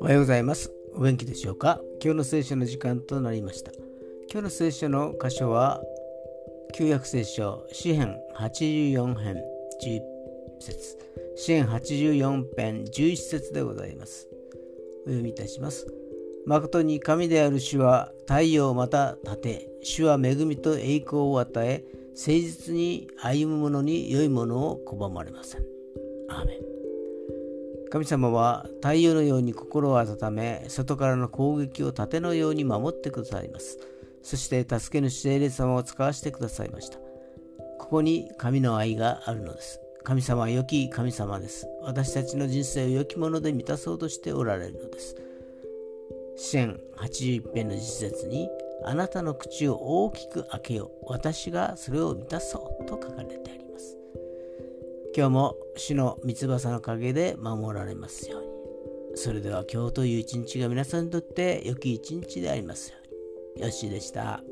おはようございます。お元気でしょうか？今日の聖書の時間となりました。今日の聖書の箇所は、旧約聖書、詩編84編11節詩編84編11節でございます。お読みいたします。誠に神である主は太陽また立て、主は恵みと栄光を与え、誠実に歩む者に良いものを拒まれません。アーメン神様は太陽のように心を温め、外からの攻撃を盾のように守ってくださいます。そして助け主聖霊様を使わせてくださいました。ここに神の愛があるのです。神様は良き神様です。私たちの人生を良きもので満たそうとしておられるのです。支援81編の実節に、あなたの口を大きく開けよう。私がそれを満たそうと書かれてあります。今日も主の三翼の陰で守られますように。それでは今日という一日が皆さんにとって良き一日でありますように。よしでした。